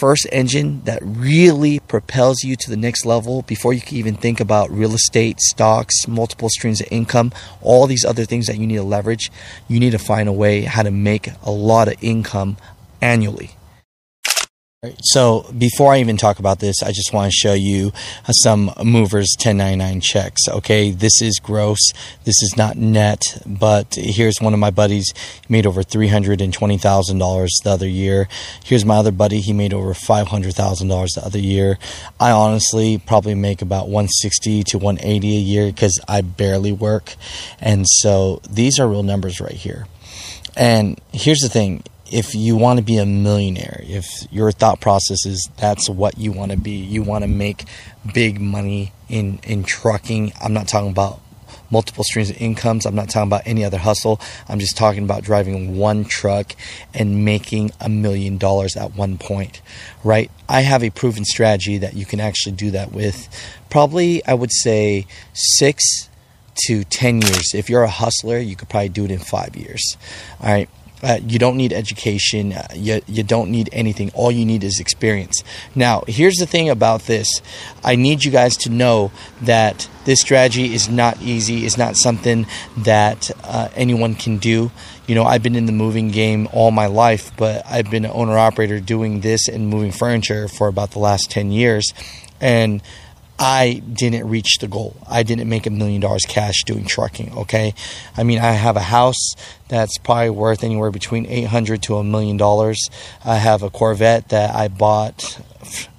first engine that really propels you to the next level before you can even think about real estate, stocks, multiple streams of income, all these other things that you need to leverage, you need to find a way how to make a lot of income annually. So before I even talk about this, I just want to show you uh, some movers 1099 checks. Okay, this is gross. This is not net, but here's one of my buddies. He made over $320,000 the other year. Here's my other buddy. He made over $500,000 the other year. I honestly probably make about 160 to 180 a year because I barely work. And so these are real numbers right here. And here's the thing if you want to be a millionaire, if your thought process is that's what you want to be, you want to make big money in, in trucking. I'm not talking about multiple streams of incomes. I'm not talking about any other hustle. I'm just talking about driving one truck and making a million dollars at one point, right? I have a proven strategy that you can actually do that with probably, I would say, six to 10 years. If you're a hustler, you could probably do it in five years. All right. Uh, you don't need education. Uh, you, you don't need anything. All you need is experience. Now, here's the thing about this I need you guys to know that this strategy is not easy, it's not something that uh, anyone can do. You know, I've been in the moving game all my life, but I've been an owner operator doing this and moving furniture for about the last 10 years. And I didn't reach the goal. I didn't make a million dollars cash doing trucking. Okay, I mean I have a house that's probably worth anywhere between eight hundred to a million dollars. I have a Corvette that I bought.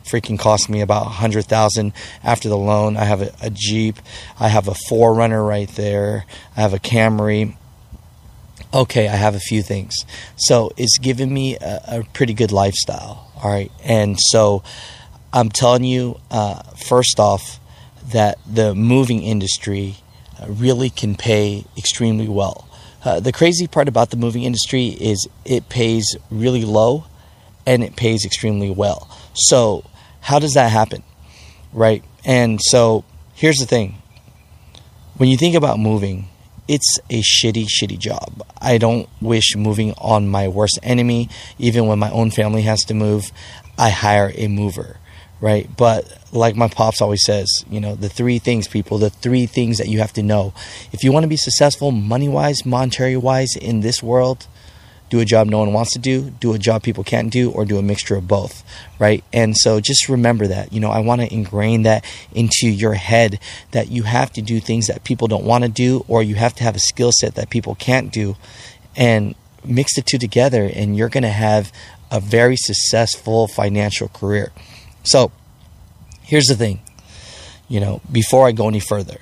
Freaking cost me about a hundred thousand after the loan. I have a, a Jeep. I have a 4Runner right there. I have a Camry okay, I have a few things. So it's given me a, a, pretty good lifestyle. All right. And so I'm telling you, uh, first off, that the moving industry uh, really can pay extremely well. Uh, the crazy part about the moving industry is it pays really low and it pays extremely well. So, how does that happen? Right? And so, here's the thing when you think about moving, it's a shitty, shitty job. I don't wish moving on my worst enemy. Even when my own family has to move, I hire a mover right? But like my pops always says, you know, the three things, people, the three things that you have to know. If you want to be successful money wise, monetary wise in this world, do a job no one wants to do, do a job people can't do, or do a mixture of both, right? And so just remember that. You know, I want to ingrain that into your head that you have to do things that people don't want to do, or you have to have a skill set that people can't do, and mix the two together, and you're going to have a very successful financial career. So here's the thing you know, before I go any further,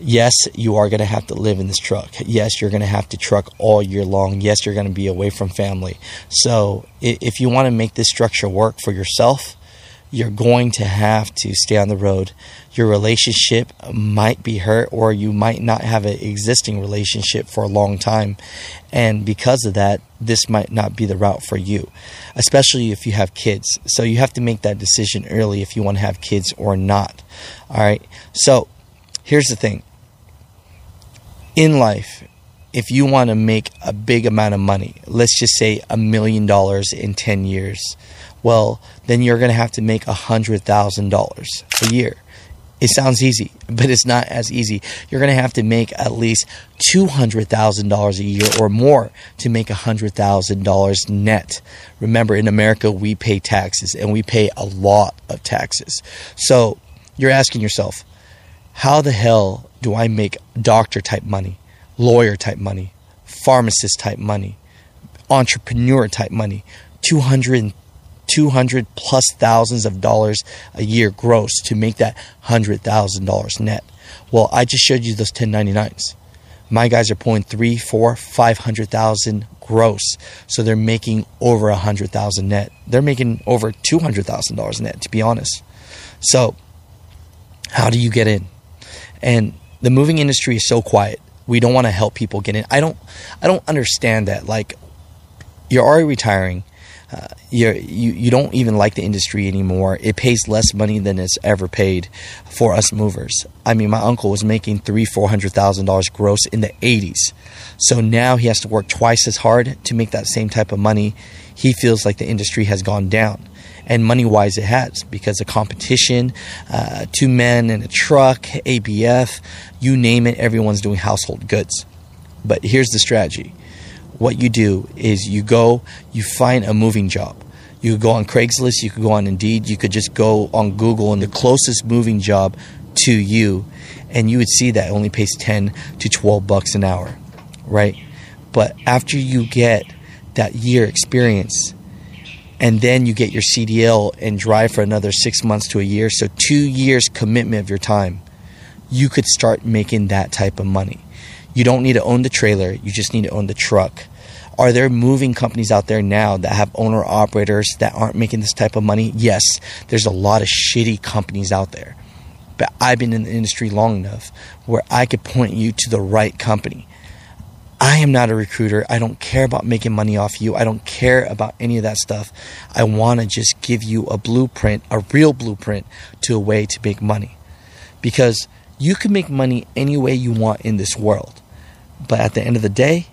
yes, you are going to have to live in this truck. Yes, you're going to have to truck all year long. Yes, you're going to be away from family. So, if you want to make this structure work for yourself, you're going to have to stay on the road. Your relationship might be hurt, or you might not have an existing relationship for a long time. And because of that, this might not be the route for you, especially if you have kids. So you have to make that decision early if you want to have kids or not. All right. So here's the thing in life, if you want to make a big amount of money, let's just say a million dollars in 10 years, well, then you're going to have to make $100,000 a year. It sounds easy, but it's not as easy. You're going to have to make at least $200,000 a year or more to make $100,000 net. Remember, in America, we pay taxes and we pay a lot of taxes. So you're asking yourself, how the hell do I make doctor type money, lawyer type money, pharmacist type money, entrepreneur type money, 200 200 plus thousands of dollars a year gross to make that $100,000 net. Well, I just showed you those 1099s. My guys are pulling three, four, five hundred thousand gross, so they're making over a hundred thousand net. They're making over two hundred thousand dollars net, to be honest. So, how do you get in? And the moving industry is so quiet. We don't want to help people get in. I don't. I don't understand that. Like, you're already retiring you you don't even like the industry anymore. It pays less money than it's ever paid for us movers. I mean, my uncle was making three, four hundred thousand dollars gross in the '80s, so now he has to work twice as hard to make that same type of money. He feels like the industry has gone down, and money wise, it has because the competition, uh, two men in a truck, ABF, you name it, everyone's doing household goods. But here's the strategy what you do is you go, you find a moving job. You could go on Craigslist, you could go on Indeed, you could just go on Google and the closest moving job to you, and you would see that only pays 10 to 12 bucks an hour, right? But after you get that year experience, and then you get your CDL and drive for another six months to a year, so two years commitment of your time, you could start making that type of money. You don't need to own the trailer, you just need to own the truck. Are there moving companies out there now that have owner operators that aren't making this type of money? Yes, there's a lot of shitty companies out there. But I've been in the industry long enough where I could point you to the right company. I am not a recruiter. I don't care about making money off you. I don't care about any of that stuff. I want to just give you a blueprint, a real blueprint to a way to make money. Because you can make money any way you want in this world. But at the end of the day,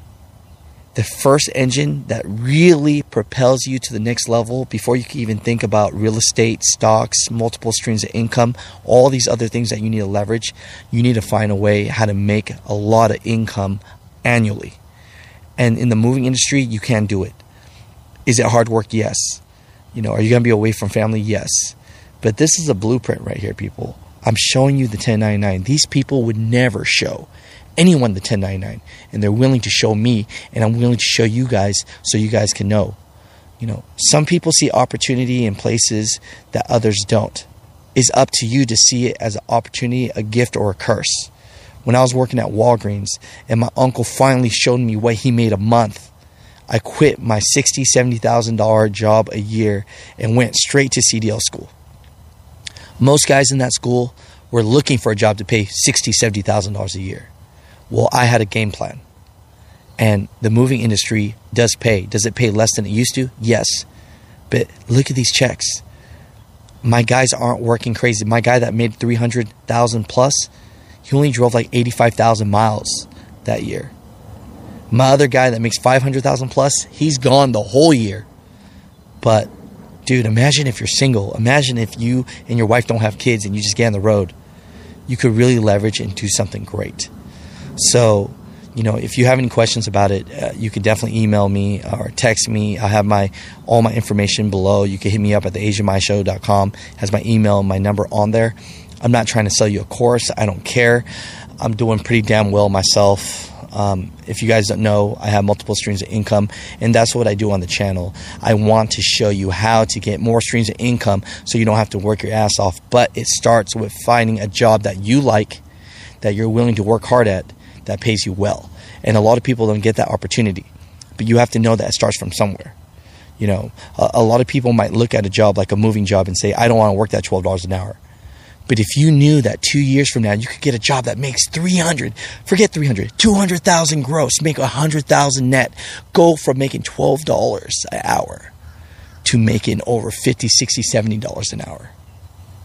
the first engine that really propels you to the next level before you can even think about real estate, stocks, multiple streams of income, all these other things that you need to leverage, you need to find a way how to make a lot of income annually. And in the moving industry, you can do it. Is it hard work? Yes. You know, are you going to be away from family? Yes. But this is a blueprint right here, people. I'm showing you the 1099. These people would never show anyone the 1099 and they're willing to show me and I'm willing to show you guys so you guys can know. You know, some people see opportunity in places that others don't. It's up to you to see it as an opportunity, a gift, or a curse. When I was working at Walgreens and my uncle finally showed me what he made a month, I quit my sixty, seventy thousand dollar job a year and went straight to CDL school. Most guys in that school were looking for a job to pay sixty, seventy thousand dollars a year. Well, I had a game plan. And the moving industry does pay. Does it pay less than it used to? Yes. But look at these checks. My guys aren't working crazy. My guy that made 300,000 plus, he only drove like 85,000 miles that year. My other guy that makes 500,000 plus, he's gone the whole year. But dude, imagine if you're single. Imagine if you and your wife don't have kids and you just get on the road. You could really leverage and do something great. So, you know, if you have any questions about it, uh, you can definitely email me or text me. I have my all my information below. You can hit me up at theasianmaishow.com. Has my email and my number on there. I'm not trying to sell you a course. I don't care. I'm doing pretty damn well myself. Um, if you guys don't know, I have multiple streams of income, and that's what I do on the channel. I want to show you how to get more streams of income so you don't have to work your ass off. But it starts with finding a job that you like, that you're willing to work hard at, that pays you well. And a lot of people don't get that opportunity. But you have to know that it starts from somewhere. You know, a, a lot of people might look at a job like a moving job and say, I don't want to work that $12 an hour. But if you knew that two years from now you could get a job that makes 300, forget 300, 200,000 gross, make 100,000 net, go from making $12 an hour to making over 50, 60, 70 dollars an hour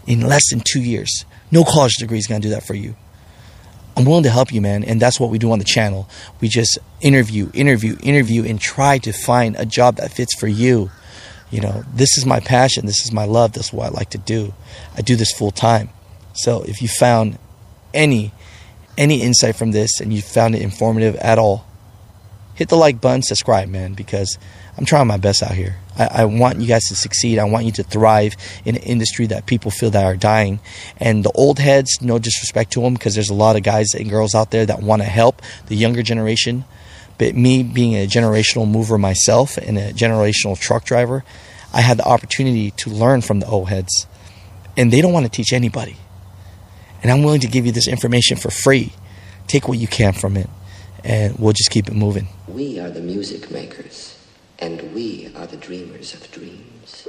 in less than 2 years. No college degree is going to do that for you. I'm willing to help you, man. And that's what we do on the channel. We just interview, interview, interview, and try to find a job that fits for you. You know, this is my passion. This is my love. This is what I like to do. I do this full time. So if you found any any insight from this and you found it informative at all, hit the like button, subscribe, man, because I'm trying my best out here. I, I, want you guys to succeed. I want you to thrive in an industry that people feel that are dying. And the old heads, no disrespect to them, because there's a lot of guys and girls out there that want to help the younger generation. But me being a generational mover myself and a generational truck driver, I had the opportunity to learn from the old heads. And they don't want to teach anybody. And I'm willing to give you this information for free. Take what you can from it, and we'll just keep it moving. We are the music makers, and we are the dreamers of dreams.